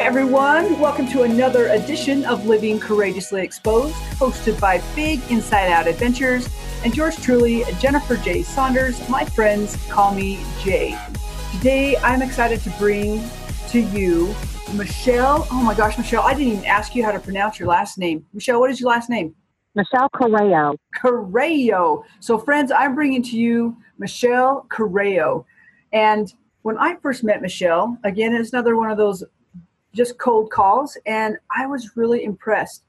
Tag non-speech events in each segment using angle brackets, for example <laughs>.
everyone. Welcome to another edition of Living Courageously Exposed, hosted by Big Inside Out Adventures and yours truly, Jennifer J. Saunders. My friends call me Jay. Today, I'm excited to bring to you Michelle. Oh my gosh, Michelle, I didn't even ask you how to pronounce your last name. Michelle, what is your last name? Michelle Correo. Correo. So, friends, I'm bringing to you Michelle Correo. And when I first met Michelle, again, it's another one of those just cold calls. And I was really impressed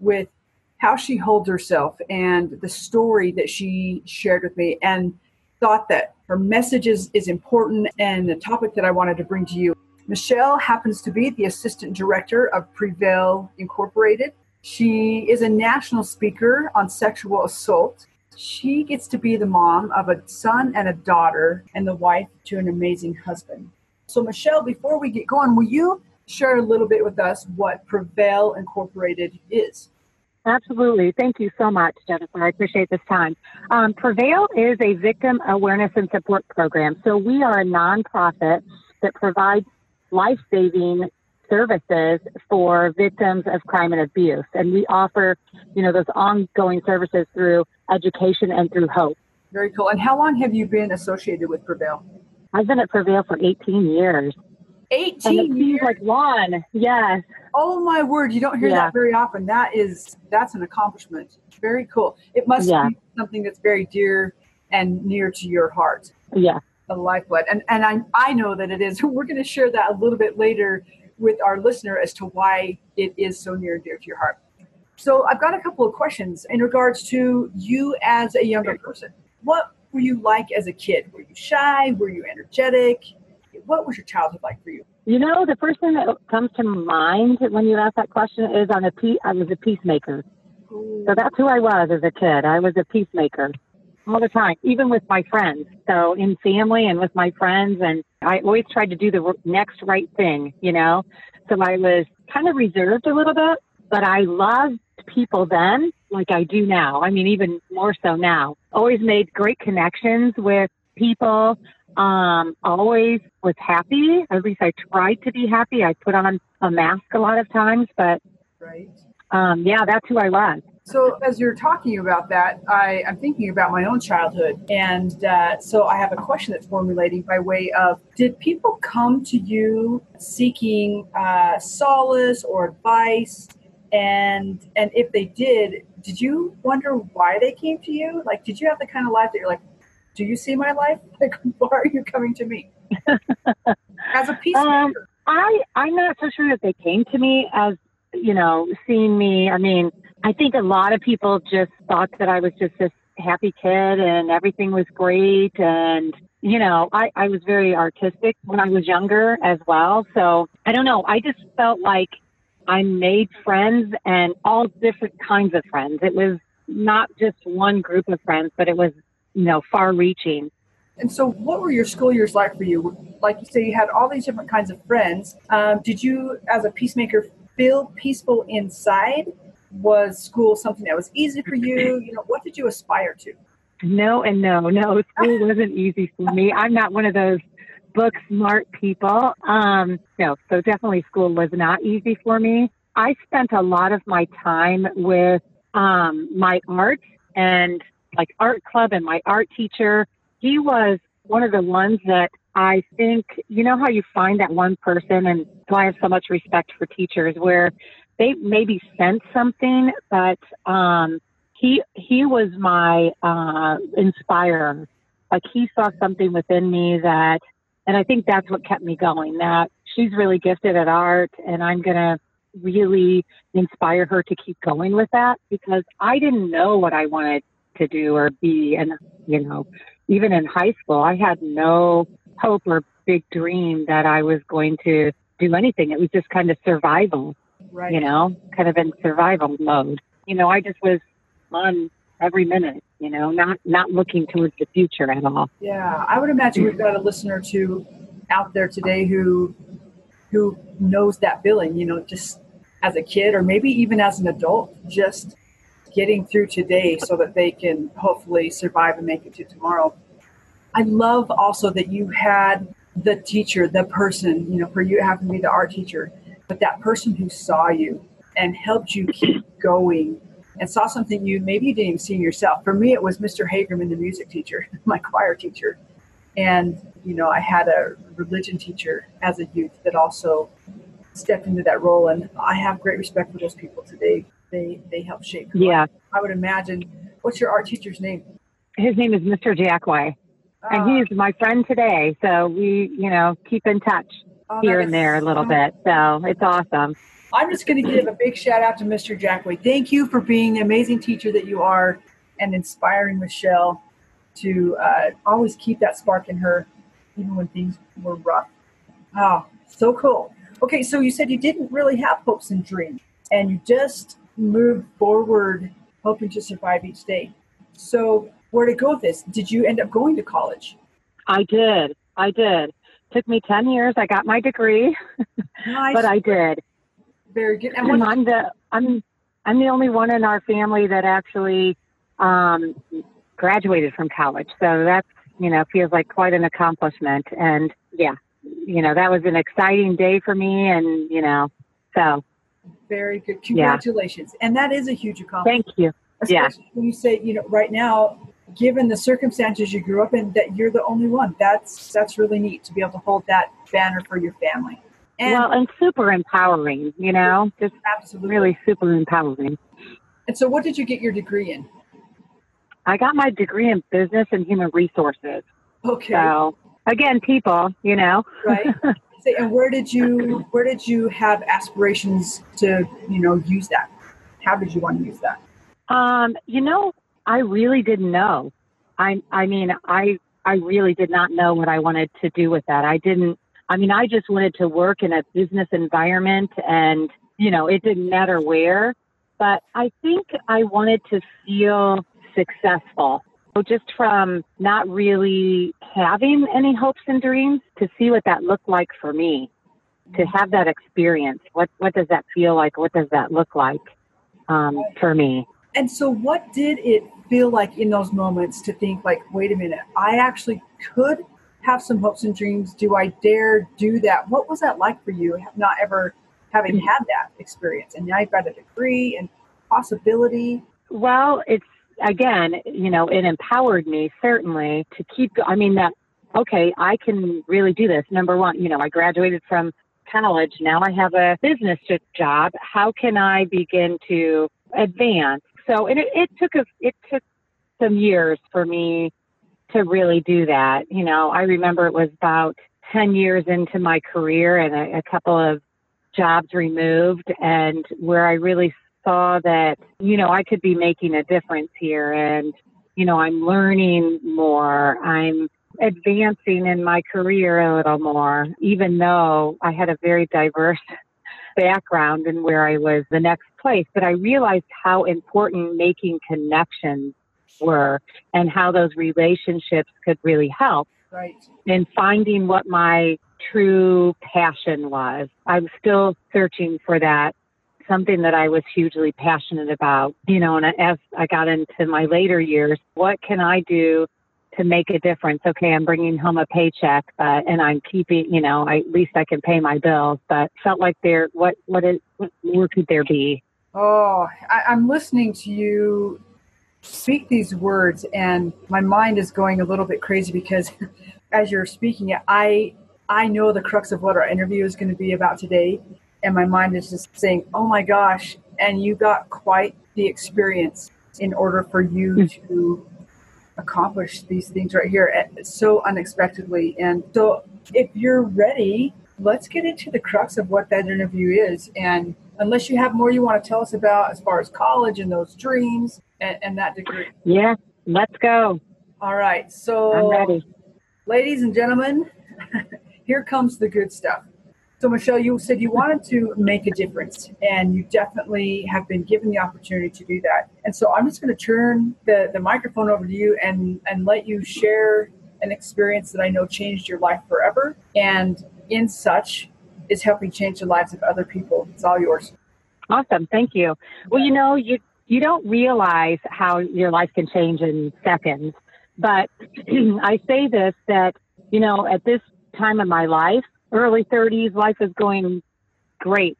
with how she holds herself and the story that she shared with me and thought that her message is, is important and the topic that I wanted to bring to you. Michelle happens to be the assistant director of Prevail Incorporated. She is a national speaker on sexual assault. She gets to be the mom of a son and a daughter and the wife to an amazing husband. So, Michelle, before we get going, will you share a little bit with us what Prevail Incorporated is. Absolutely. Thank you so much, Jennifer. I appreciate this time. Um, Prevail is a victim awareness and support program. So we are a nonprofit that provides life saving services for victims of crime and abuse. And we offer, you know, those ongoing services through education and through hope. Very cool. And how long have you been associated with Prevail? I've been at Prevail for 18 years. 18 years. like one. Yes. Oh my word, you don't hear yeah. that very often. That is that's an accomplishment. Very cool. It must yeah. be something that's very dear and near to your heart. Yeah. The lifeblood. And and I I know that it is. <laughs> We're going to share that a little bit later with our listener as to why it is so near and dear to your heart. So I've got a couple of questions in regards to you as a younger person. What were you like as a kid? Were you shy? Were you energetic? What was your childhood like for you? You know, the first thing that comes to mind when you ask that question is on a pe- I was a peacemaker. Ooh. So that's who I was as a kid. I was a peacemaker all the time, even with my friends. So in family and with my friends, and I always tried to do the next right thing, you know. So I was kind of reserved a little bit, but I loved people then like I do now. I mean, even more so now. Always made great connections with people um, always was happy. At least I tried to be happy. I put on a mask a lot of times, but right. Um, yeah, that's who I was. So as you're talking about that, I, am thinking about my own childhood, and uh, so I have a question that's formulating by way of: Did people come to you seeking uh, solace or advice? And and if they did, did you wonder why they came to you? Like, did you have the kind of life that you're like, do you see my life? <laughs> Like, why are you coming to me? <laughs> as a peacemaker. Um, I, I'm not so sure that they came to me as, you know, seeing me. I mean, I think a lot of people just thought that I was just this happy kid and everything was great. And, you know, I, I was very artistic when I was younger as well. So I don't know. I just felt like I made friends and all different kinds of friends. It was not just one group of friends, but it was you know, far reaching. And so, what were your school years like for you? Like you say, you had all these different kinds of friends. Um, did you, as a peacemaker, feel peaceful inside? Was school something that was easy for you? You know, what did you aspire to? No, and no, no. School wasn't easy for me. I'm not one of those book smart people. Um, no, so definitely school was not easy for me. I spent a lot of my time with um, my art and like art club and my art teacher. He was one of the ones that I think, you know how you find that one person, and so I have so much respect for teachers where they maybe sense something, but um, he he was my uh, inspirer. Like he saw something within me that, and I think that's what kept me going. That she's really gifted at art, and I'm gonna really inspire her to keep going with that because I didn't know what I wanted to do or be. And, you know, even in high school, I had no hope or big dream that I was going to do anything. It was just kind of survival, right. you know, kind of in survival mode. You know, I just was on every minute, you know, not not looking towards the future at all. Yeah, I would imagine we've got a listener to out there today who who knows that feeling, you know, just as a kid or maybe even as an adult, just getting through today so that they can hopefully survive and make it to tomorrow. I love also that you had the teacher, the person, you know, for you it happened to be the art teacher but that person who saw you and helped you keep going and saw something you maybe didn't even see yourself. For me, it was Mr. Hagerman, the music teacher, <laughs> my choir teacher. And, you know, I had a religion teacher as a youth that also stepped into that role. And I have great respect for those people today. They, they help shape. Yeah. I would imagine. What's your art teacher's name? His name is Mr. Jackway. and Ah, he's my friend today. So we, you know, keep in touch oh, here and there a little bit. So it's awesome. I'm just going to give a big shout out to Mr. Jackway. Thank you for being the amazing teacher that you are and inspiring Michelle to uh, always keep that spark in her, even when things were rough. Oh, so cool. Okay, so you said you didn't really have hopes and dreams, and you just moved forward, hoping to survive each day. So, where to go with this? Did you end up going to college? I did. I did. Took me 10 years. I got my degree, Nice. <laughs> but I did. Very good. And And I'm the I'm I'm the only one in our family that actually um, graduated from college. So that's you know feels like quite an accomplishment. And yeah, you know that was an exciting day for me. And you know, so very good. Congratulations. And that is a huge accomplishment. thank you. Yeah. when you say you know right now given the circumstances you grew up in that you're the only one that's that's really neat to be able to hold that banner for your family and well, and super empowering. You know, just absolutely really super empowering. and so what did you get your degree in I got my degree in business and human resources. okay So again, people, you know. right <laughs> Say, and where did you where did you have aspirations to you know use that how did you want to use that Um, you know, I really didn't know. I I mean, I I really did not know what I wanted to do with that. I didn't I mean, I just wanted to work in a business environment and, you know, it didn't matter where, but I think I wanted to feel successful. So just from not really having any hopes and dreams to see what that looked like for me, to have that experience. What what does that feel like? What does that look like um, for me? and so what did it feel like in those moments to think like wait a minute i actually could have some hopes and dreams do i dare do that what was that like for you not ever having had that experience and now you've got a degree and possibility Well, it's again, you know, it empowered me certainly to keep. I mean, that okay, I can really do this. Number one, you know, I graduated from college. Now I have a business job. How can I begin to advance? So, it, it took a it took some years for me to really do that. You know, I remember it was about ten years into my career and a, a couple of jobs removed, and where I really saw that, you know, I could be making a difference here and, you know, I'm learning more. I'm advancing in my career a little more, even though I had a very diverse <laughs> background and where I was the next place. But I realized how important making connections were and how those relationships could really help right in finding what my true passion was. I'm still searching for that, something that I was hugely passionate about. You know, and as I got into my later years, what can I do to make a difference? Okay, I'm bringing home a paycheck, but and I'm keeping, you know, I, at least I can pay my bills. But felt like there, what, what is, what more could there be? oh I, i'm listening to you speak these words and my mind is going a little bit crazy because <laughs> as you're speaking it i i know the crux of what our interview is going to be about today and my mind is just saying oh my gosh and you got quite the experience in order for you hmm. to accomplish these things right here at- so unexpectedly and so if you're ready let's get into the crux of what that interview is and unless you have more you want to tell us about as far as college and those dreams and, and that degree Yeah, let's go. all right so I'm ready. ladies and gentlemen, <laughs> here comes the good stuff. So, Michelle, you said you wanted to make a difference, and you definitely have been given the opportunity to do that. And so, I'm just going to turn the, the microphone over to you and, and let you share an experience that I know changed your life forever, and in such is helping change the lives of other people. It's all yours. Awesome. Thank you. Well, you know, you you don't realize how your life can change in seconds. But <clears throat> I say this that, you know, at this time of my life, early 30s, life is going great.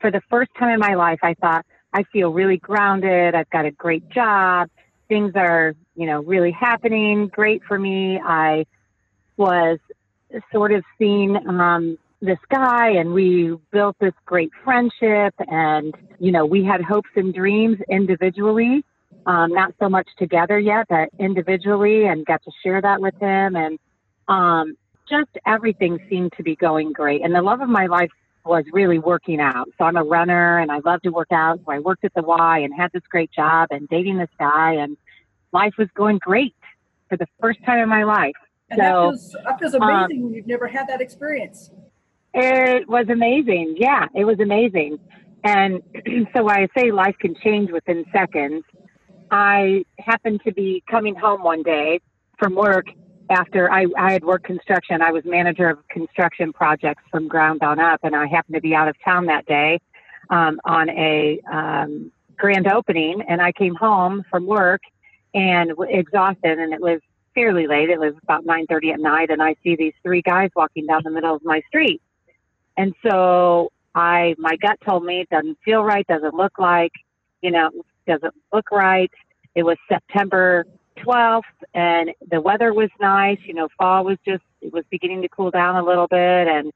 For the first time in my life, I thought, I feel really grounded. I've got a great job. Things are, you know, really happening great for me. I was sort of seeing um, this guy and we built this great friendship and, you know, we had hopes and dreams individually. Um, not so much together yet, but individually and got to share that with him. And um, just everything seemed to be going great. And the love of my life was really working out. So I'm a runner and I love to work out. So I worked at the Y and had this great job and dating this guy and life was going great for the first time in my life. And so, that feels, that feels amazing um, when you've never had that experience. It was amazing. Yeah, it was amazing. And <clears throat> so I say life can change within seconds. I happened to be coming home one day from work after I, I had worked construction, I was manager of construction projects from ground on up, and I happened to be out of town that day um, on a um, grand opening. And I came home from work and exhausted, and it was fairly late. It was about 9:30 at night, and I see these three guys walking down the middle of my street. And so I, my gut told me it doesn't feel right, doesn't look like, you know, doesn't look right. It was September 12th and the weather was nice. You know, fall was just, it was beginning to cool down a little bit. And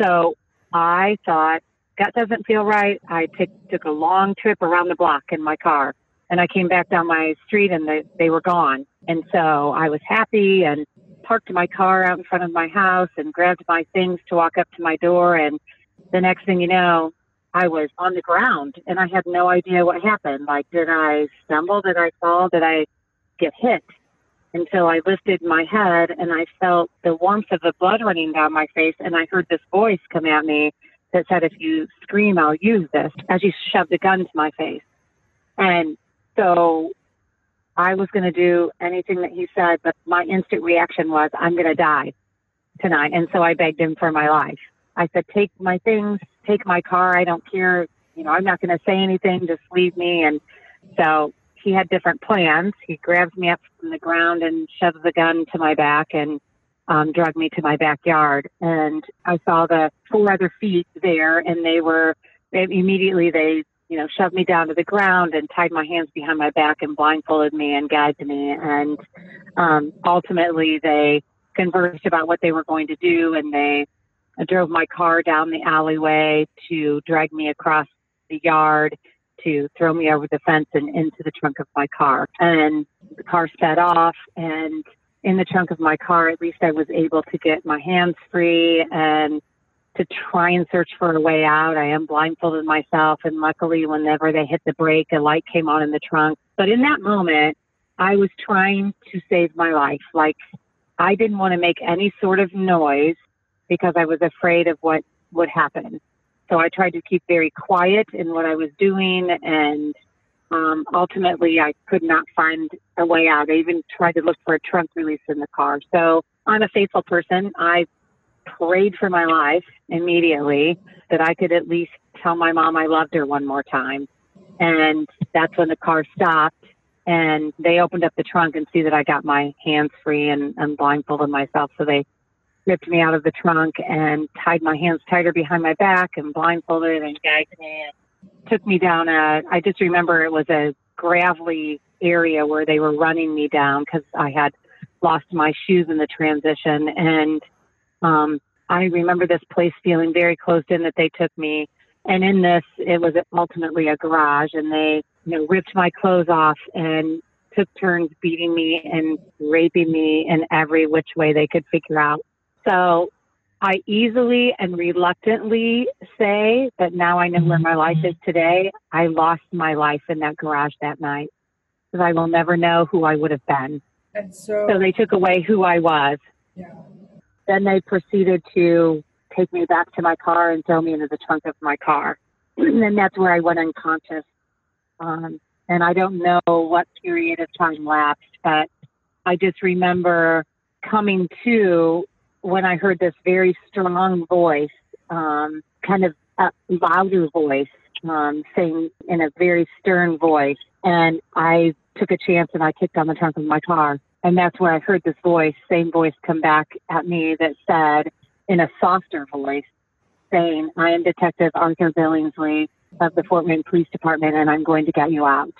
so I thought, that doesn't feel right. I t- took took a long trip around the block in my car and I came back down my street and they, they were gone. And so I was happy and parked my car out in front of my house and grabbed my things to walk up to my door. And the next thing you know, I was on the ground and I had no idea what happened. Like, did I stumble? Did I fall? Did I get hit until I lifted my head and I felt the warmth of the blood running down my face. And I heard this voice come at me that said, If you scream, I'll use this, as he shoved a gun to my face. And so I was going to do anything that he said, but my instant reaction was, I'm going to die tonight. And so I begged him for my life. I said, Take my things, take my car. I don't care. You know, I'm not going to say anything. Just leave me. And so he had different plans. He grabs me up from the ground and shoves the gun to my back and um, dragged me to my backyard. And I saw the four other feet there, and they were immediately they you know shoved me down to the ground and tied my hands behind my back and blindfolded me and gagged me. And um, ultimately, they conversed about what they were going to do, and they drove my car down the alleyway to drag me across the yard to throw me over the fence and into the trunk of my car. And the car sped off and in the trunk of my car, at least I was able to get my hands free and to try and search for a way out. I am blindfolded myself, and luckily, whenever they hit the brake, a light came on in the trunk. But in that moment, I was trying to save my life. Like, I didn't want to make any sort of noise because I was afraid of what would happen. So I tried to keep very quiet in what I was doing, and um, ultimately I could not find a way out. I even tried to look for a trunk release in the car. So I'm a faithful person. I prayed for my life immediately that I could at least tell my mom I loved her one more time. And that's when the car stopped and they opened up the trunk and see that I got my hands free and, and blindfolded myself. So they ripped me out of the trunk and tied my hands tighter behind my back and blindfolded and gagged me and took me down a I just remember it was a gravelly area where they were running me down because I had lost my shoes in the transition. And um I remember this place feeling very closed in that they took me. And in this it was ultimately a garage and they you know ripped my clothes off and took turns beating me and raping me in every which way they could figure out so I easily and reluctantly say that now I know where my life is today. I lost my life in that garage that night because I will never know who I would have been. And so, so they took away who I was. Yeah. Then they proceeded to take me back to my car and throw me into the trunk of my car. <clears throat> and then that's where I went unconscious. Um, and I don't know what period of time lapsed, but I just remember coming to when I heard this very strong voice, um, kind of a louder voice, um, saying in a very stern voice. And I took a chance and I kicked on the trunk of my car. And that's where I heard this voice, same voice come back at me that said in a softer voice saying, I am Detective Arthur Billingsley of the Fort Wayne Police Department and I'm going to get you out.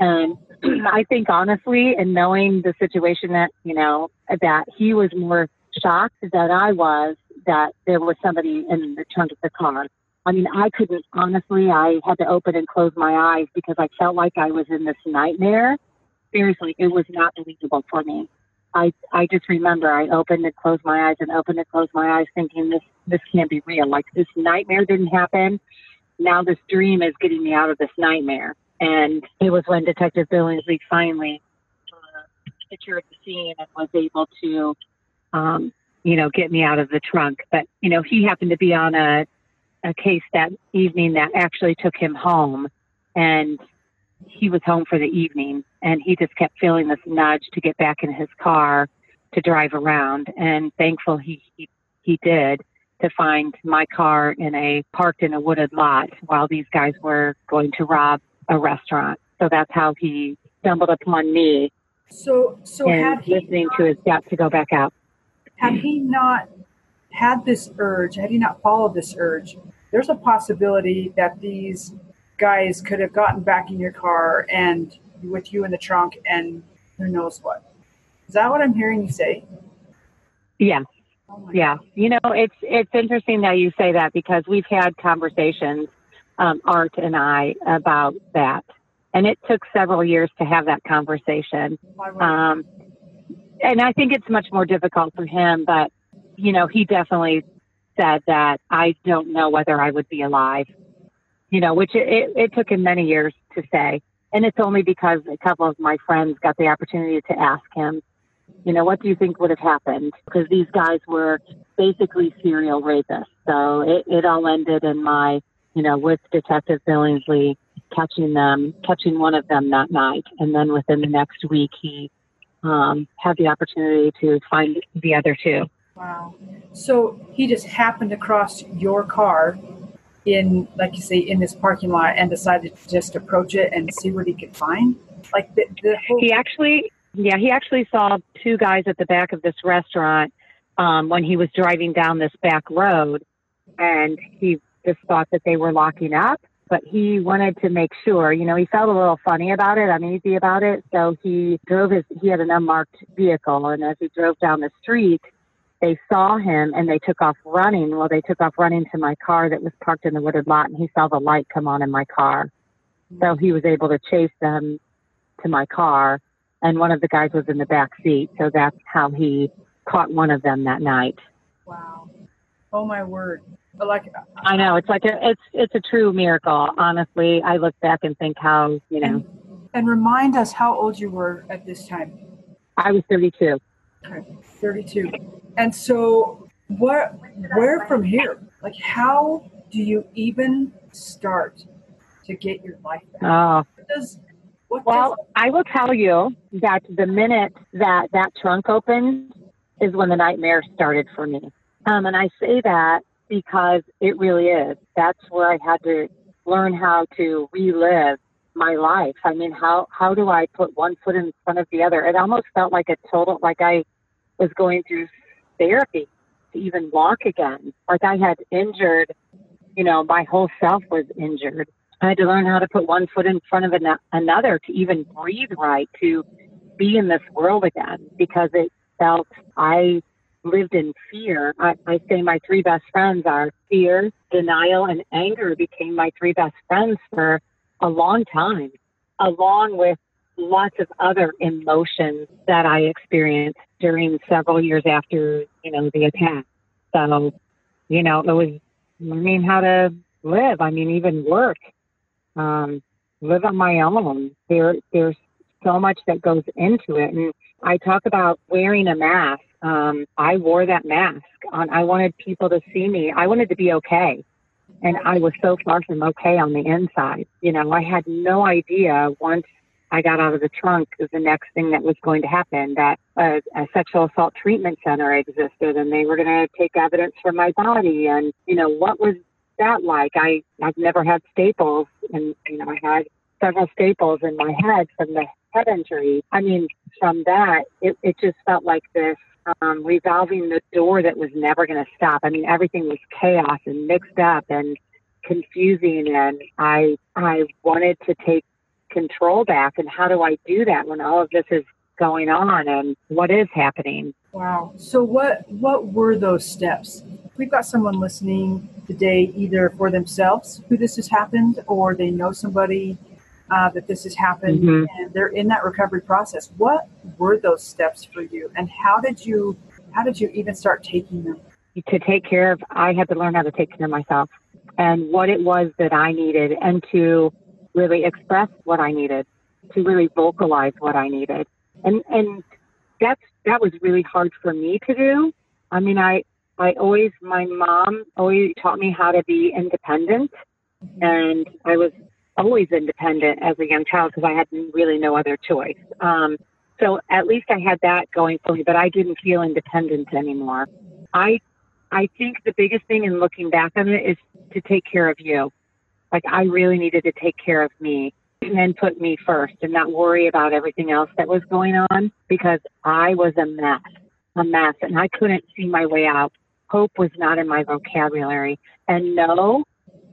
And <clears throat> I think honestly, and knowing the situation that, you know, that he was more shocked that I was that there was somebody in the trunk of the car. I mean, I couldn't, honestly, I had to open and close my eyes because I felt like I was in this nightmare. Seriously, it was not believable for me. I, I just remember I opened and closed my eyes and opened and closed my eyes thinking this, this can't be real. Like this nightmare didn't happen. Now this dream is getting me out of this nightmare. And it was when Detective Billingsley finally uh, secured the scene and was able to, um, you know, get me out of the trunk. But, you know, he happened to be on a, a case that evening that actually took him home. And he was home for the evening and he just kept feeling this nudge to get back in his car to drive around. And thankful he, he, he did to find my car in a parked in a wooded lot while these guys were going to rob a restaurant. So that's how he stumbled upon me. So, so and listening not, to his gut to go back out. Had he not had this urge, had he not followed this urge, there's a possibility that these guys could have gotten back in your car and with you in the trunk and who knows what. Is that what I'm hearing you say? Yeah, Oh yeah. You know, it's it's interesting that you say that because we've had conversations, um, Art and I, about that, and it took several years to have that conversation. Um, and I think it's much more difficult for him, but you know, he definitely said that I don't know whether I would be alive. You know, which it, it, it took him many years to say, and it's only because a couple of my friends got the opportunity to ask him, you know, what do you think would have happened? Because these guys were basically serial rapists. So it, it all ended in my, you know, with Detective Billingsley catching them, catching one of them that night, and then within the next week he um, had the opportunity to find the other two. Wow. So he just happened across your car in, like you say, in this parking lot and decided to just approach it and see what he could find? Like the, the whole. He actually, yeah, he actually saw two guys at the back of this restaurant um, when he was driving down this back road, and he just thought that they were locking up. But he wanted to make sure, you know, he felt a little funny about it, uneasy about it. So he drove his, he had an unmarked vehicle, and as he drove down the street, they saw him and they took off running. Well, they took off running to my car that was parked in the wooded lot, and he saw the light come on in my car. So he was able to chase them to my car, and one of the guys was in the back seat. So that's how he caught one of them that night. Wow. Oh my word. But like, I know it's like a, it's it's a true miracle. Honestly, I look back and think how you know and, and remind us how old you were at this time. I was 32. Okay, 32. And so, what, where from here? Like, how do you even start to get your life back? Oh, What does, what well, does, I will tell you that the minute that that trunk opened is when the nightmare started for me. Um, and I say that because it really is. That's where I had to learn how to relive my life. I mean, how how do I put one foot in front of the other? It almost felt like a total like I was going through therapy to even walk again. Like I had injured, you know, my whole self was injured. I had to learn how to put one foot in front of an- another to even breathe right, to be in this world again, because it felt I lived in fear. I, I say my three best friends are fear, denial, and anger became my three best friends for a long time, along with lots of other emotions that I experienced during several years after, you know, the attack. So, you know, it was learning how to live. I mean, even work, um, live on my own. There, there's so much that goes into it. And I talk about wearing a mask. Um, I wore that mask on. I wanted people to see me. I wanted to be okay. And I was so far from okay on the inside. You know, I had no idea once I got out of the trunk was the next thing that was going to happen that a, a sexual assault treatment center existed and they were going to take evidence from my body. And, you know, what was that like? I, I've never had staples and, you know, I had several staples in my head from the head injury. I mean, from that, it, it just felt like this um, revolving the door that was never going to stop. I mean, everything was chaos and mixed up and confusing, and I I wanted to take control back. And how do I do that when all of this is going on and what is happening? Wow. So what what were those steps? We've got someone listening today, either for themselves who this has happened, or they know somebody uh, that this has happened mm-hmm. and they're in that recovery process. What were those steps for you, and how did you how did you even start taking them? To take care of, I had to learn how to take care of myself and what it was that I needed, and to really express what I needed, to really vocalize what I needed, and and that's that was really hard for me to do. I mean, I I always my mom always taught me how to be independent, and I was always independent as a young child because I had really no other choice. Um, so at least I had that going for me, but I didn't feel independent anymore. I I think the biggest thing in looking back on it is to take care of you. Like I really needed to take care of me and then put me first and not worry about everything else that was going on because I was a mess, a mess, and I couldn't see my way out. Hope was not in my vocabulary. And no,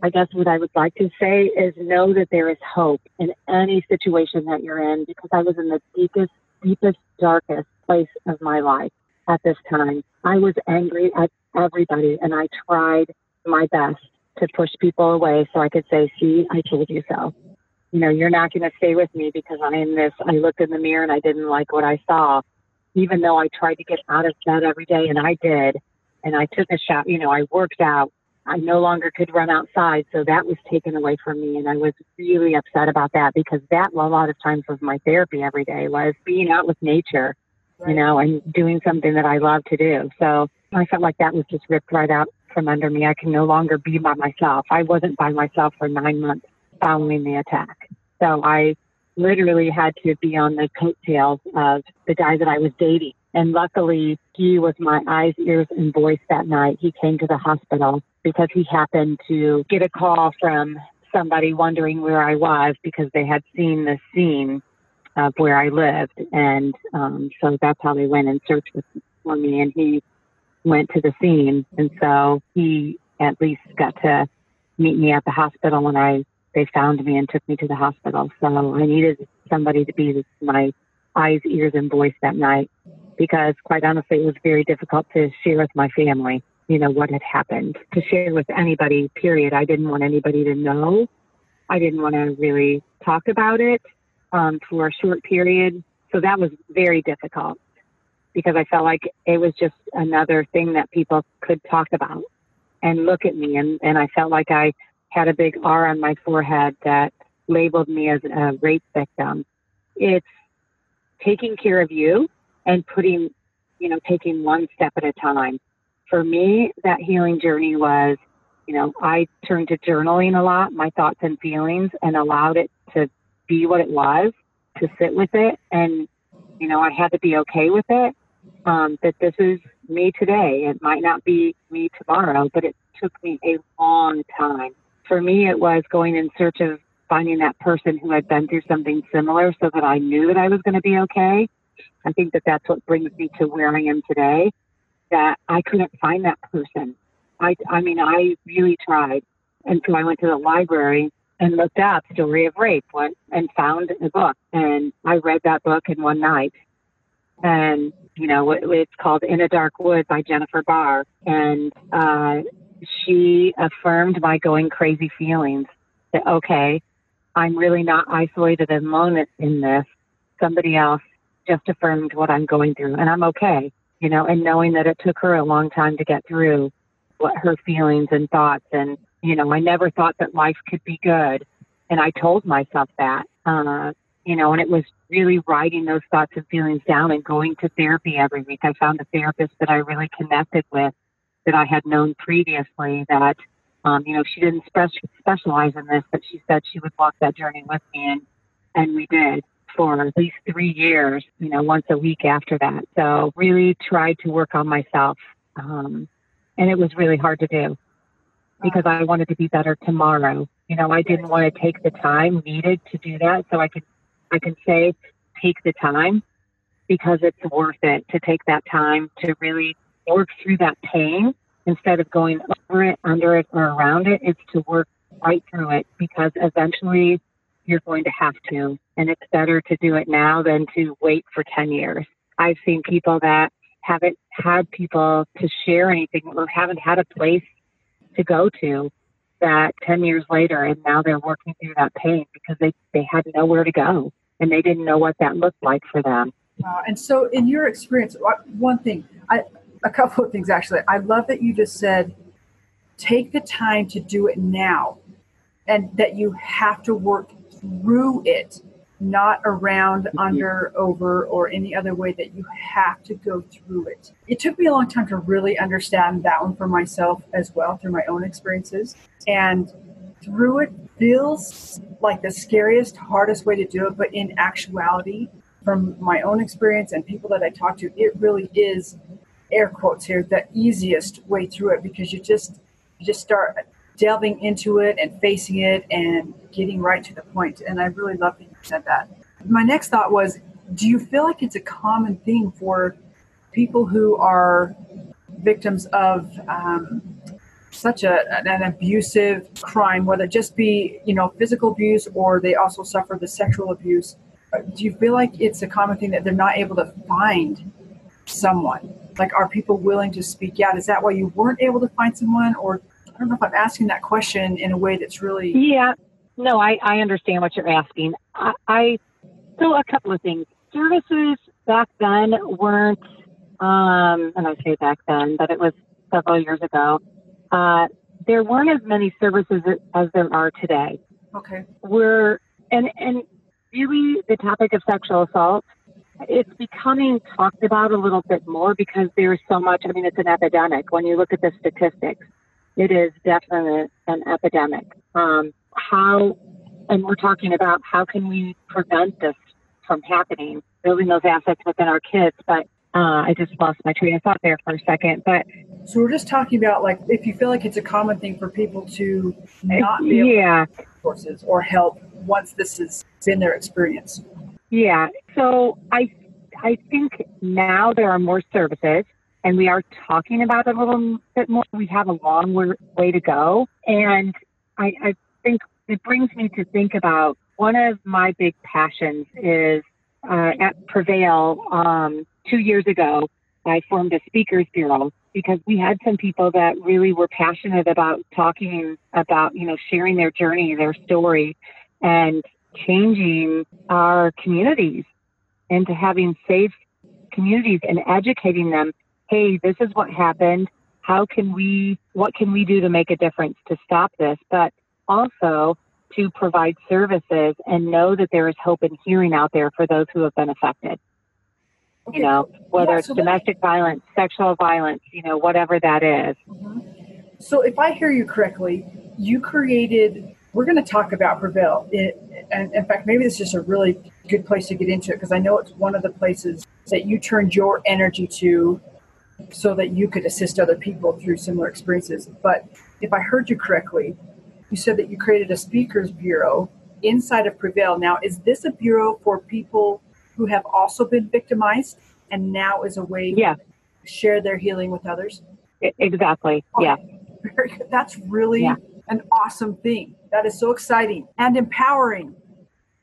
I guess what I would like to say is know that there is hope in any situation that you're in because I was in the deepest, deepest, darkest place of my life at this time. I was angry at everybody and I tried my best to push people away so I could say, see, I told you so. You know, you're not going to stay with me because I am in this. I looked in the mirror and I didn't like what I saw, even though I tried to get out of bed every day and I did. And I took a shot, you know, I worked out I no longer could run outside, so that was taken away from me, and I was really upset about that because that a lot of times was my therapy every day was being out with nature, right. you know, and doing something that I love to do. So I felt like that was just ripped right out from under me. I can no longer be by myself. I wasn't by myself for nine months following the attack, so I literally had to be on the coattails of the guy that I was dating. And luckily, he was my eyes, ears, and voice that night. He came to the hospital because he happened to get a call from somebody wondering where I was because they had seen the scene of where I lived. And um, so that's how they went and searched for me. And he went to the scene. And so he at least got to meet me at the hospital when I they found me and took me to the hospital. So I needed somebody to be my eyes, ears, and voice that night because, quite honestly, it was very difficult to share with my family, you know, what had happened. To share with anybody, period. I didn't want anybody to know. I didn't want to really talk about it um, for a short period. So that was very difficult because I felt like it was just another thing that people could talk about and look at me. And, and I felt like I had a big R on my forehead that labeled me as a rape victim. It's taking care of you and putting, you know, taking one step at a time. For me, that healing journey was, you know, I turned to journaling a lot, my thoughts and feelings, and allowed it to be what it was, to sit with it. And, you know, I had to be okay with it. Um, that this is me today. It might not be me tomorrow, but it took me a long time for me, it was going in search of finding that person who had been through something similar so that I knew that I was going to be okay. I think that that's what brings me to where I am today, that I couldn't find that person. I, I mean, I really tried. And so I went to the library and looked up Story of Rape went, and found a book. And I read that book in one night. And, you know, it, it's called In a Dark Wood by Jennifer Barr. And uh, she affirmed my going crazy feelings that, okay, I'm really not isolated and alone in this. Somebody else just affirmed what I'm going through and I'm okay, you know, and knowing that it took her a long time to get through what her feelings and thoughts. And, you know, I never thought that life could be good. And I told myself that, uh, you know, and it was really writing those thoughts and feelings down and going to therapy every week. I found a therapist that I really connected with that I had known previously that, um, you know, she didn't spe- specialize in this, but she said she would walk that journey with me. And, and we did for at least three years, you know, once a week after that. So really tried to work on myself. Um, and it was really hard to do because I wanted to be better tomorrow. You know, I didn't want to take the time needed to do that. So I could, I can say, take the time because it's worth it to take that time to really work through that pain instead of going over it, under it, or around it. It's to work right through it because eventually you're going to have to. And it's better to do it now than to wait for 10 years. I've seen people that haven't had people to share anything or haven't had a place to go to that 10 years later and now they're working through that pain because they, they had nowhere to go and they didn't know what that looked like for them. Uh, and so in your experience, one thing, I, a couple of things actually, I love that you just said, take the time to do it now and that you have to work through it not around, under, over, or any other way that you have to go through it. It took me a long time to really understand that one for myself as well through my own experiences. And through it feels like the scariest, hardest way to do it, but in actuality, from my own experience and people that I talk to, it really is air quotes here the easiest way through it because you just you just start delving into it and facing it and getting right to the point. And I really love that you said that. My next thought was do you feel like it's a common thing for people who are victims of um, such a, an abusive crime, whether it just be you know physical abuse or they also suffer the sexual abuse? Do you feel like it's a common thing that they're not able to find someone? Like, are people willing to speak out? Is that why you weren't able to find someone, or I don't know if I'm asking that question in a way that's really. Yeah, no, I, I understand what you're asking. I, I so a couple of things. Services back then weren't, um, and I say back then, but it was several years ago. Uh, there weren't as many services as there are today. Okay. We're and and really the topic of sexual assault it's becoming talked about a little bit more because there's so much. I mean, it's an epidemic. When you look at the statistics, it is definitely an epidemic. Um, how, and we're talking about how can we prevent this from happening, building those assets within our kids. But uh, I just lost my train of thought there for a second. But so we're just talking about like if you feel like it's a common thing for people to not be yeah courses or help once this has been their experience. Yeah. So I I think now there are more services and we are talking about it a little bit more. We have a long way to go. And I, I think it brings me to think about one of my big passions is uh, at Prevail um, two years ago, I formed a speakers bureau because we had some people that really were passionate about talking about, you know, sharing their journey, their story, and changing our communities into having safe communities and educating them hey this is what happened how can we what can we do to make a difference to stop this but also to provide services and know that there is hope and healing out there for those who have been affected okay. you know whether yeah, so it's domestic me... violence sexual violence you know whatever that is. Mm-hmm. so if i hear you correctly you created we're going to talk about Prevail. It, and in fact, maybe this is just a really good place to get into it because I know it's one of the places that you turned your energy to so that you could assist other people through similar experiences. But if I heard you correctly, you said that you created a speakers bureau inside of Prevail. Now, is this a bureau for people who have also been victimized and now is a way yeah. to share their healing with others? Exactly. Okay. Yeah. Very good. That's really yeah. an awesome thing. That is so exciting and empowering.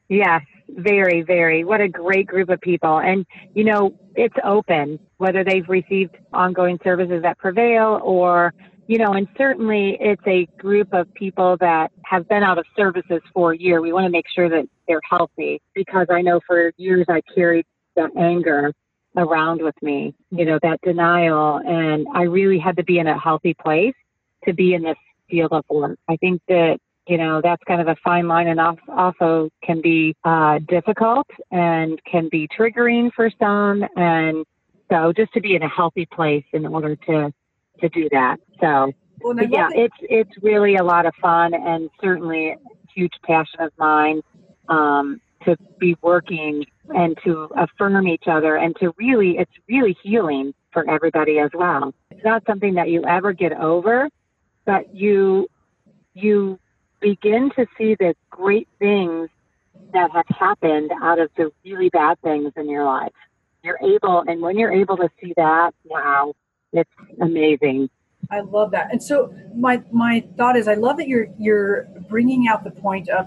Yes, very, very. What a great group of people. And, you know, it's open, whether they've received ongoing services that prevail or, you know, and certainly it's a group of people that have been out of services for a year. We want to make sure that they're healthy because I know for years I carried that anger around with me, you know, that denial. And I really had to be in a healthy place to be in this field of work. I think that you know that's kind of a fine line and also can be uh, difficult and can be triggering for some and so just to be in a healthy place in order to to do that so well, yeah it's it's really a lot of fun and certainly a huge passion of mine um, to be working and to affirm each other and to really it's really healing for everybody as well it's not something that you ever get over but you you begin to see the great things that have happened out of the really bad things in your life. You're able, and when you're able to see that, wow, it's amazing. I love that. And so my my thought is, I love that you're you're bringing out the point of,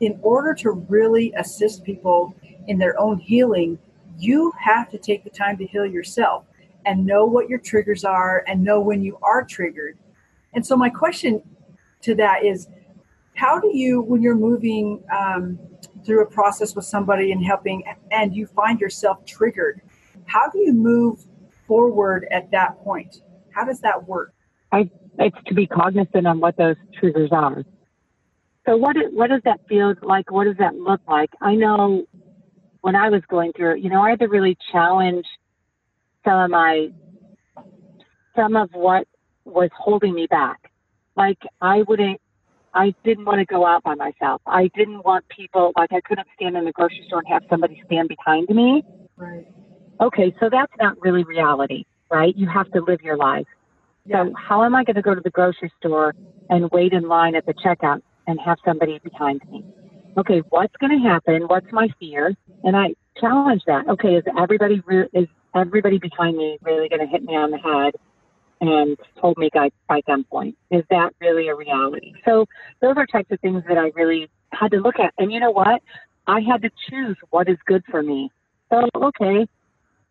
in order to really assist people in their own healing, you have to take the time to heal yourself and know what your triggers are and know when you are triggered. And so my question to that is, how do you, when you're moving um, through a process with somebody and helping, and you find yourself triggered, how do you move forward at that point? How does that work? I, it's to be cognizant on what those triggers are. So what what does that feel like? What does that look like? I know when I was going through it, you know, I had to really challenge some of my some of what was holding me back. Like I wouldn't I didn't want to go out by myself. I didn't want people like I couldn't stand in the grocery store and have somebody stand behind me. Right. Okay, so that's not really reality, right? You have to live your life. Yeah. So how am I going to go to the grocery store and wait in line at the checkout and have somebody behind me? Okay, what's going to happen? What's my fear? And I challenge that. Okay, is everybody re- is everybody behind me really going to hit me on the head and hold me by, by gunpoint? Is that really a reality? So those are types of things that I really had to look at. And you know what? I had to choose what is good for me. So okay,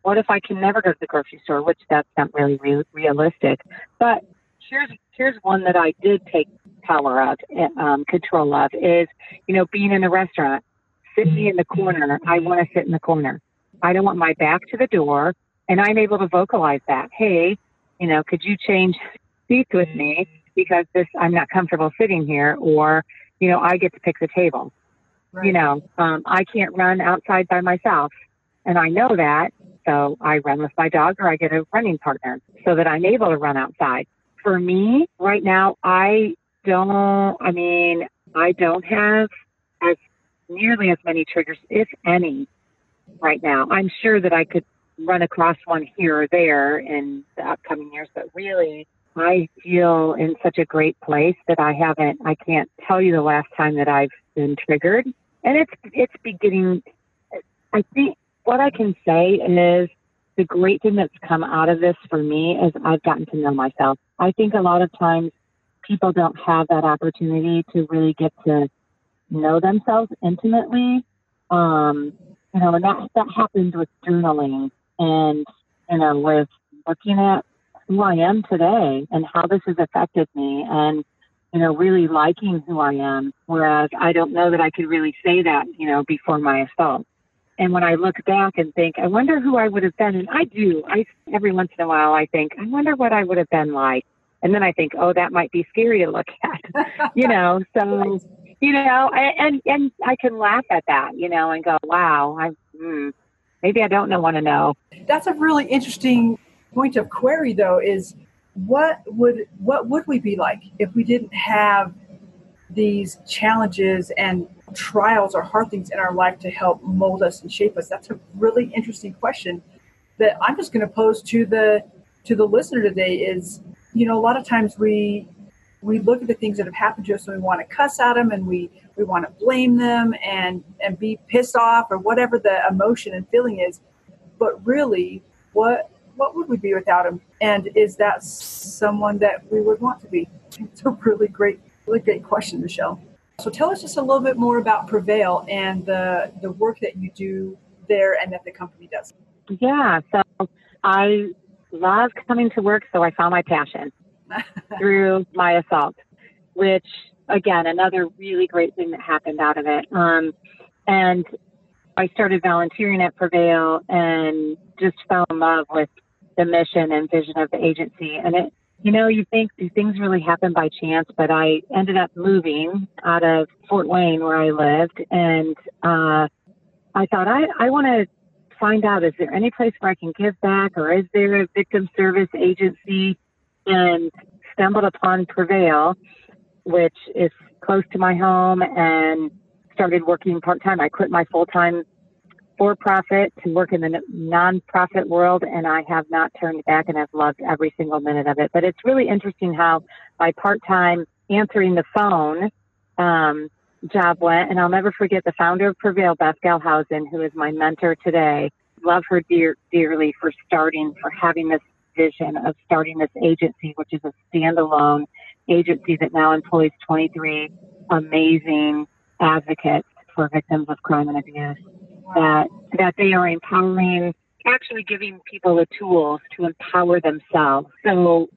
what if I can never go to the grocery store? Which that's not really re- realistic. But here's here's one that I did take power of, um, control of, is you know being in a restaurant, sit me in the corner. I want to sit in the corner. I don't want my back to the door, and I'm able to vocalize that. Hey, you know, could you change seats with me because this I'm not comfortable sitting here, or you know, I get to pick the table. Right. You know, um, I can't run outside by myself, and I know that, so I run with my dog, or I get a running partner so that I'm able to run outside. For me, right now, I don't. I mean, I don't have as nearly as many triggers, if any, right now. I'm sure that I could run across one here or there in the upcoming years, but really, I feel in such a great place that I haven't. I can't tell you the last time that I've been triggered, and it's it's beginning. I think what I can say is the great thing that's come out of this for me is I've gotten to know myself. I think a lot of times people don't have that opportunity to really get to know themselves intimately. Um, you know, and that that happens with journaling and you know with looking at who I am today and how this has affected me and you know really liking who I am. Whereas I don't know that I could really say that you know before my assault. And when I look back and think, I wonder who I would have been, and I do. I every once in a while I think, I wonder what I would have been like. And then I think, oh, that might be scary to look at, <laughs> you know. So you know, and and I can laugh at that, you know, and go, wow, I hmm, maybe I don't know want to know. That's a really interesting point of query, though. Is what would what would we be like if we didn't have these challenges and trials or hard things in our life to help mold us and shape us? That's a really interesting question that I'm just going to pose to the to the listener today. Is you know, a lot of times we we look at the things that have happened to us and we want to cuss at them and we, we want to blame them and, and be pissed off or whatever the emotion and feeling is. But really, what what would we be without them? And is that someone that we would want to be? <laughs> It's a really great, really great question, Michelle. So tell us just a little bit more about Prevail and the the work that you do there and that the company does. Yeah, so I love coming to work, so I found my passion <laughs> through my assault, which again, another really great thing that happened out of it. Um, and I started volunteering at Prevail and just fell in love with the mission and vision of the agency. And it, you know, you think do things really happen by chance, but I ended up moving out of Fort Wayne where I lived. And uh, I thought, I, I want to find out is there any place where I can give back or is there a victim service agency and stumbled upon Prevail, which is close to my home, and started working part time. I quit my full time for profit to work in the nonprofit world, and I have not turned back, and I've loved every single minute of it. But it's really interesting how my part time answering the phone um, job went, and I'll never forget the founder of Prevail, Beth Galhausen, who is my mentor today, love her dear, dearly for starting, for having this vision of starting this agency, which is a standalone agency that now employs 23 amazing advocates for victims of crime and abuse. That that they are empowering, actually giving people the tools to empower themselves. So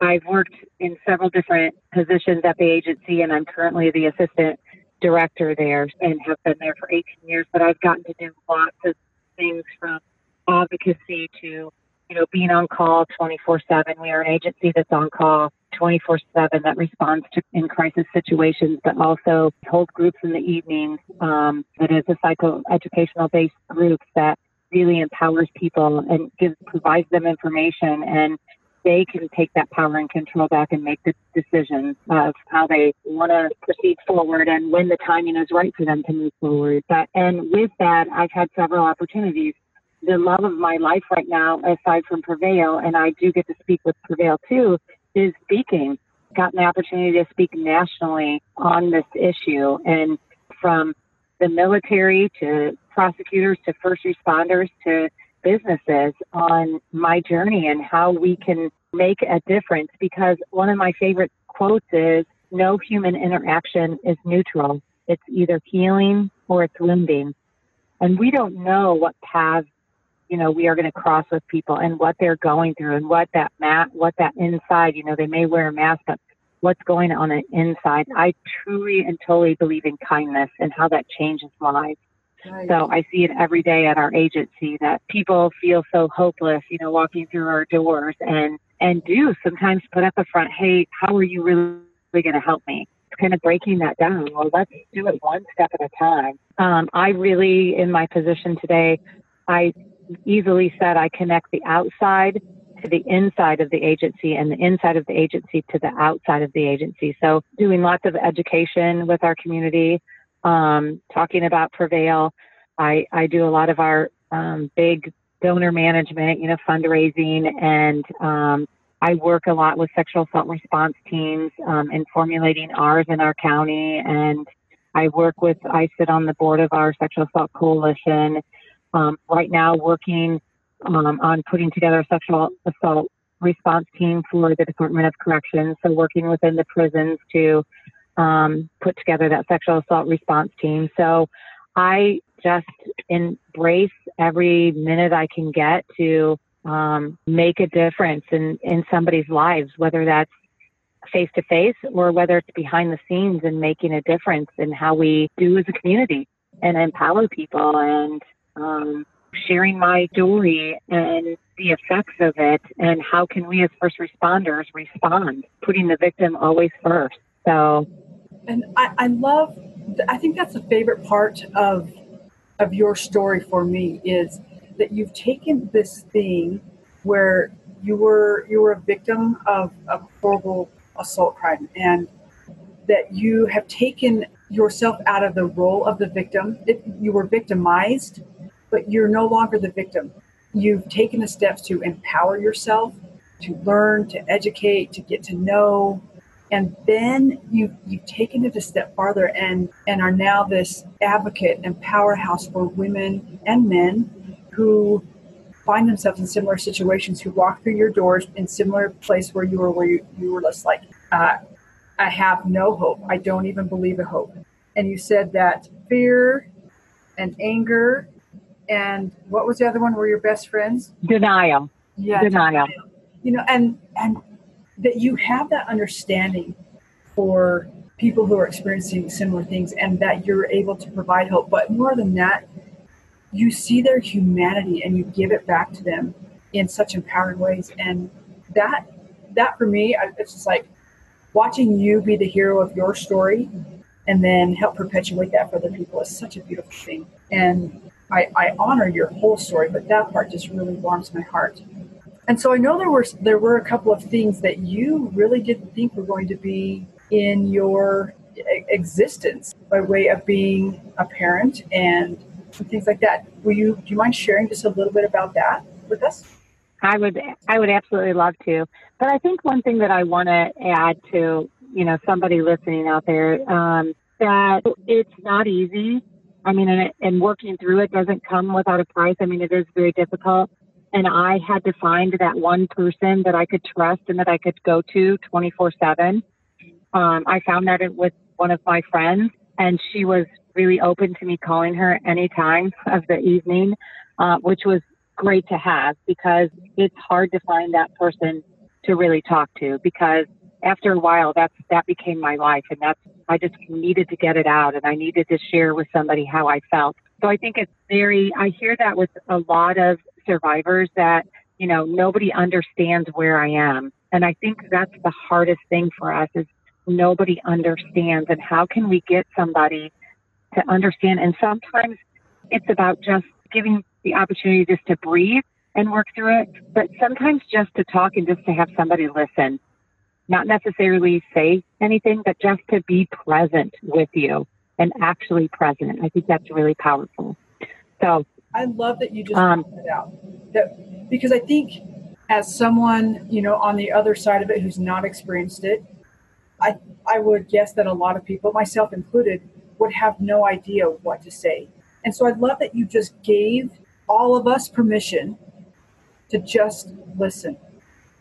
I've worked in several different positions at the agency, and I'm currently the assistant director there and have been there for 18 years. But I've gotten to do lots of things from advocacy to you know, being on call 24 7. We are an agency that's on call 24 7 that responds to in crisis situations, but also hold groups in the evenings. Um, that is a psychoeducational based group that really empowers people and gives provides them information and they can take that power and control back and make the decisions of how they want to proceed forward and when the timing is right for them to move forward. But, and with that, I've had several opportunities the love of my life right now, aside from Prevail, and I do get to speak with Prevail too, is speaking. Got an opportunity to speak nationally on this issue, and from the military to prosecutors to first responders to businesses on my journey and how we can make a difference. Because one of my favorite quotes is no human interaction is neutral. It's either healing or it's wounding. And we don't know what paths you know we are going to cross with people and what they're going through and what that mat what that inside you know they may wear a mask but what's going on the inside i truly and totally believe in kindness and how that changes lives right. so i see it every day at our agency that people feel so hopeless you know walking through our doors and and do sometimes put up a front hey how are you really going to help me It's kind of breaking that down. Well, let's do it one step at a time. Um, I really, in my position today, I easily said I connect the outside to the inside of the agency and the inside of the agency to the outside of the agency. So doing lots of education with our community, um, talking about Prevail. I, I do a lot of our um, big donor management, you know, fundraising, and um, I work a lot with sexual assault response teams um, in formulating ours in our county. And I work with, I sit on the board of our sexual assault coalition um, right now working um, on putting together a sexual assault response team for the Department of Corrections. So working within the prisons to um, put together that sexual assault response team. So I just embrace every minute I can get to um, make a difference in, in somebody's lives, whether that's face to face or whether it's behind the scenes and making a difference in how we do as a community and empower people and um, sharing my story and the effects of it and how can we as first responders respond, putting the victim always first. So, and I, I love, I think that's a favorite part of of your story for me is that you've taken this thing where you were you were a victim of a horrible assault crime and that you have taken yourself out of the role of the victim. It, you were victimized but you're no longer the victim. You've taken the steps to empower yourself, to learn, to educate, to get to know. And then you've, you've taken it a step farther and, and are now this advocate and powerhouse for women and men who find themselves in similar situations, who walk through your doors in similar place where you were, where you, you were just like, uh, I have no hope. I don't even believe in hope. And you said that fear and anger and what was the other one? Were your best friends? Denial. Yeah, denial. denial. You know, and and that you have that understanding for people who are experiencing similar things, and that you're able to provide hope. But more than that, you see their humanity and you give it back to them in such empowering ways. And that that for me, it's just like watching you be the hero of your story and then help perpetuate that for other people is such a beautiful thing. And I, I honor your whole story, but that part just really warms my heart. And so I know there were there were a couple of things that you really didn't think were going to be in your existence by way of being a parent and things like that. Will you do you mind sharing just a little bit about that with us? I would I would absolutely love to. But I think one thing that I want to add to you know somebody listening out there um, that it's not easy I mean, and, and working through it doesn't come without a price. I mean, it is very difficult. And I had to find that one person that I could trust and that I could go to 24 7. Um, I found that it with one of my friends, and she was really open to me calling her any time of the evening, uh, which was great to have because it's hard to find that person to really talk to because after a while that's that became my life and that's I just needed to get it out and I needed to share with somebody how I felt. So I think it's very I hear that with a lot of survivors that, you know, nobody understands where I am. And I think that's the hardest thing for us is nobody understands and how can we get somebody to understand and sometimes it's about just giving the opportunity just to breathe and work through it, but sometimes just to talk and just to have somebody listen, not necessarily say anything, but just to be present with you and actually present. I think that's really powerful. So I love that you just um, it out that because I think as someone you know on the other side of it who's not experienced it, I I would guess that a lot of people, myself included, would have no idea what to say. And so I love that you just gave all of us permission to just listen,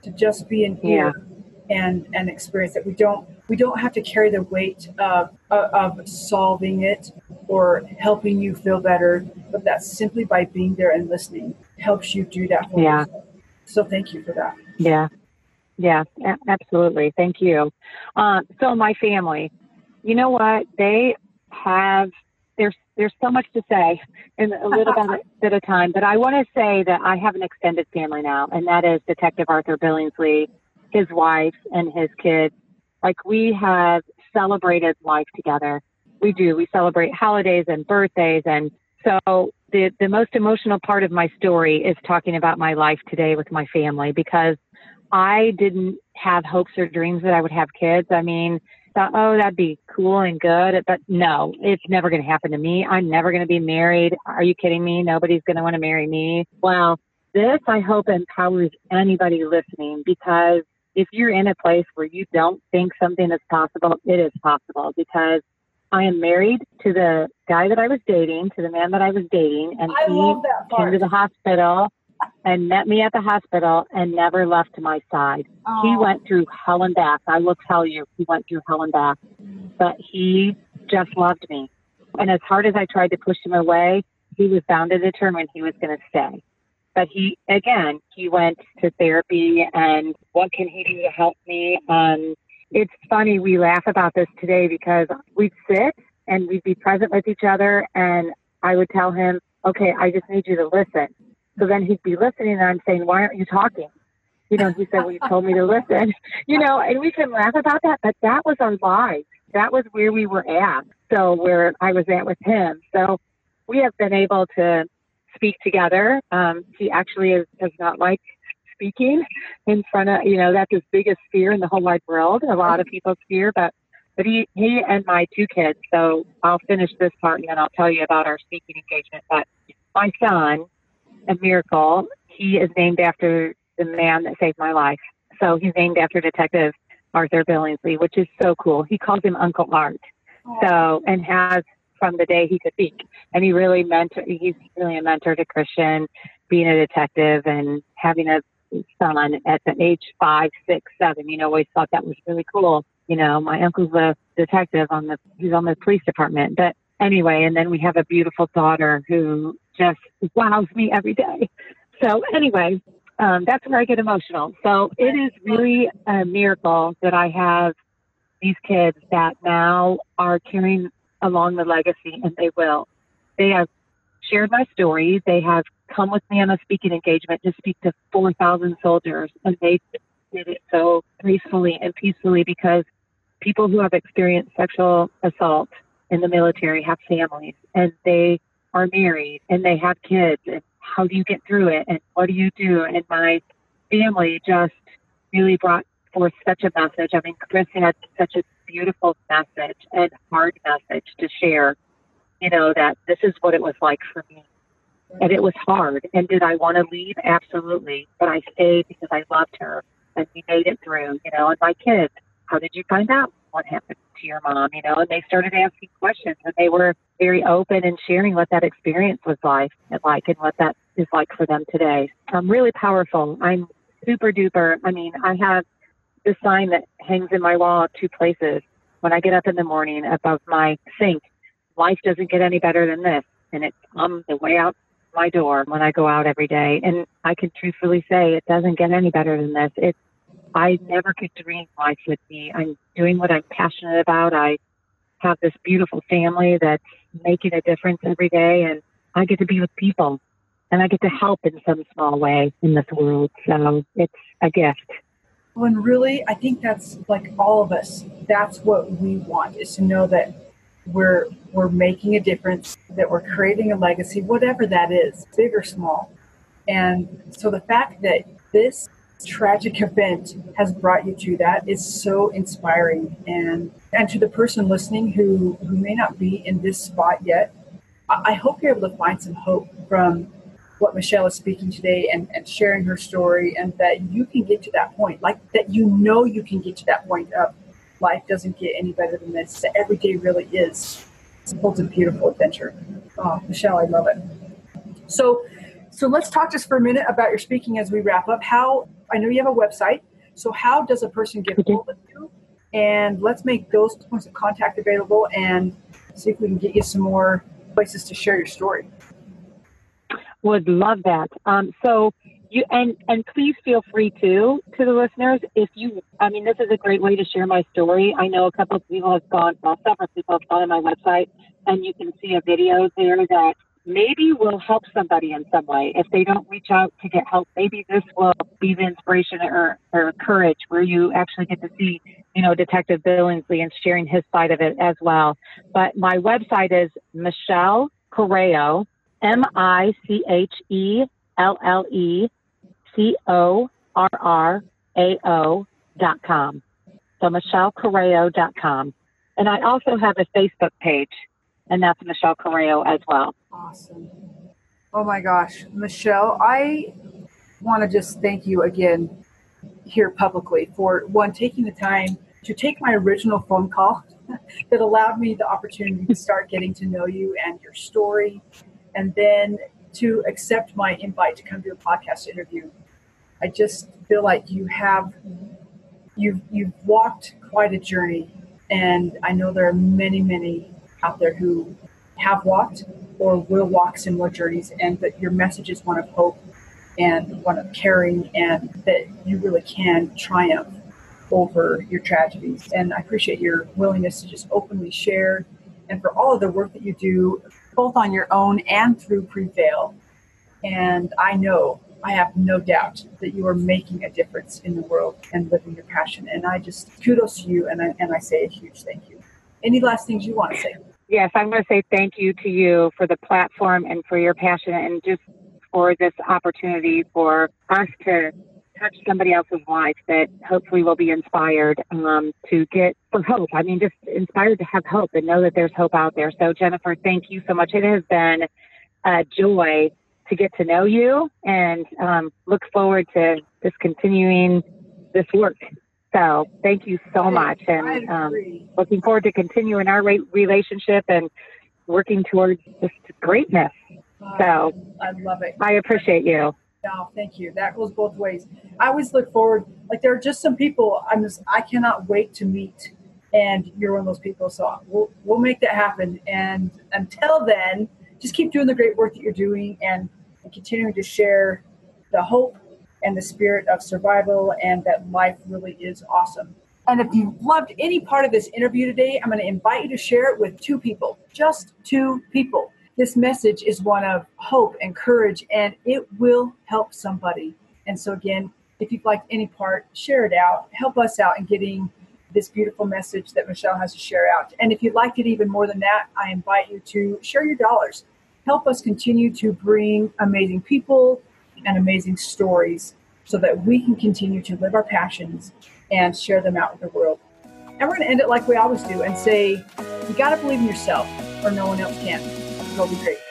to just be in here. yeah. And and experience that we don't we don't have to carry the weight of, of solving it or helping you feel better, but that simply by being there and listening helps you do that. yeah. Yourself. So thank you for that. Yeah. Yeah, absolutely. Thank you. Uh, so my family, you know what? They have there's there's so much to say in a little bit, <laughs> bit of time, but I want to say that I have an extended family now, and that is Detective Arthur Billingsley, his wife, and his kids. Like we have celebrated life together. We do. We celebrate holidays and birthdays, and so the the most emotional part of my story is talking about my life today with my family because I didn't have hopes or dreams that I would have kids. I mean, thought, oh, that'd be cool and good. But no, it's never going to happen to me. I'm never going to be married. Are you kidding me? Nobody's going to want to marry me. Well, this I hope empowers anybody listening because if you're in a place where you don't think something is possible, it is possible because I am married to the guy that I was dating, to the man that I was dating, and I he came to the hospital and met me at the hospital and never left my side. Oh. He went through hell and back. I will tell you, he went through hell and back. But he just loved me. And as hard as I tried to push him away, he was bound and determined he was going to stay. But he, again, he went to therapy and what can he do to help me? Um, it's funny, we laugh about this today because we'd sit and we'd be present with each other and I would tell him, okay, I just need you to listen. So then he'd be listening, and I'm saying, "Why aren't you talking?" You know, he said, "Well, you told me to listen." <laughs> You know, and we can laugh about that, but that was our lives. That was where we were at. So where I was at with him. So we have been able to speak together. Um, he actually is, does not like speaking in front of you know that's his biggest fear in the whole wide world. A lot of people's fear, but but he he and my two kids. So I'll finish this part and then I'll tell you about our speaking engagement. But my son a miracle. He is named after the man that saved my life. So he's named after Detective Arthur Billingsley, which is so cool. He calls him Uncle Art. So, and has from the day he could speak. And he really mentor, he's really a mentor to Christian, being a detective and having a son at the age five, six, seven. You know, always thought that was really cool. You know, my uncle's a detective on the, he's on the police department. But anyway, and then we have a beautiful daughter who just wows me every day. So anyway, um, that's where I get emotional. So it is really a miracle that I have these kids that now are carrying along the legacy, and they will. They have shared my story. They have come with me on a speaking engagement to speak to 4,000 soldiers, and they did it so gracefully and peacefully because people who have experienced sexual assault in the military have families and they are married and they have kids and how do you get through it and what do you do and my family just really brought forth such a message i mean chris had such a beautiful message and hard message to share you know that this is what it was like for me and it was hard and did i want to leave absolutely but i stayed because i loved her and we made it through you know and my kids how did you find out what happened to your mom, you know, and they started asking questions and they were very open and sharing what that experience was like and like and what that is like for them today. Um, really powerful. I'm super duper. I mean, I have this sign that hangs in my wall two places. When I get up in the morning above my sink, life doesn't get any better than this. And it's on the way out my door when I go out every day. And I can truthfully say it doesn't get any better than this. It's I never could dream life would be. I'm doing what I'm passionate about. I have this beautiful family that's making a difference every day, and I get to be with people, and I get to help in some small way in this world. So it's a gift. When really, I think that's like all of us. That's what we want is to know that we're we're making a difference, that we're creating a legacy, whatever that is, big or small. And so the fact that this tragic event has brought you to that is so inspiring and and to the person listening who who may not be in this spot yet i hope you're able to find some hope from what michelle is speaking today and, and sharing her story and that you can get to that point like that you know you can get to that point of life doesn't get any better than this that every day really is holds a beautiful adventure oh michelle i love it so so let's talk just for a minute about your speaking as we wrap up. How I know you have a website. So how does a person get hold of you? And let's make those points of contact available and see if we can get you some more places to share your story. Would love that. Um, so you and and please feel free to to the listeners if you. I mean, this is a great way to share my story. I know a couple of people have gone, well, several people have gone on my website, and you can see a video there that maybe will help somebody in some way. If they don't reach out to get help, maybe this will be the inspiration or, or courage where you actually get to see, you know, Detective Billingsley and sharing his side of it as well. But my website is Michelle Corrao, M I C H E L L E C O R R A O dot com. So MichelleCorrao dot com. And I also have a Facebook page and that's Michelle Corrao as well. Awesome. Oh my gosh, Michelle, I want to just thank you again here publicly for one taking the time to take my original phone call <laughs> that allowed me the opportunity to start getting to know you and your story, and then to accept my invite to come to a podcast interview. I just feel like you have you've you've walked quite a journey, and I know there are many many out there who have walked or will walk similar journeys, and that your message is one of hope and one of caring, and that you really can triumph over your tragedies. And I appreciate your willingness to just openly share and for all of the work that you do, both on your own and through Prevail. And I know, I have no doubt that you are making a difference in the world and living your passion. And I just kudos to you and I, and I say a huge thank you. Any last things you want to say? Yes, I'm going to say thank you to you for the platform and for your passion and just for this opportunity for us to touch somebody else's life that hopefully will be inspired um, to get for hope. I mean, just inspired to have hope and know that there's hope out there. So, Jennifer, thank you so much. It has been a joy to get to know you and um, look forward to just continuing this work. So thank you so much, and um, looking forward to continuing our re- relationship and working towards just greatness. so I love it. I appreciate you. No, thank you. That goes both ways. I always look forward. Like there are just some people I'm just I cannot wait to meet, and you're one of those people. So we'll we'll make that happen. And until then, just keep doing the great work that you're doing and, and continuing to share the hope and the spirit of survival and that life really is awesome. And if you loved any part of this interview today, I'm going to invite you to share it with two people, just two people. This message is one of hope and courage, and it will help somebody. And so, again, if you've liked any part, share it out. Help us out in getting this beautiful message that Michelle has to share out. And if you liked it even more than that, I invite you to share your dollars. Help us continue to bring amazing people and amazing stories so that we can continue to live our passions and share them out with the world. And we're going to end it like we always do and say, you got to believe in yourself or no one else can. Be great.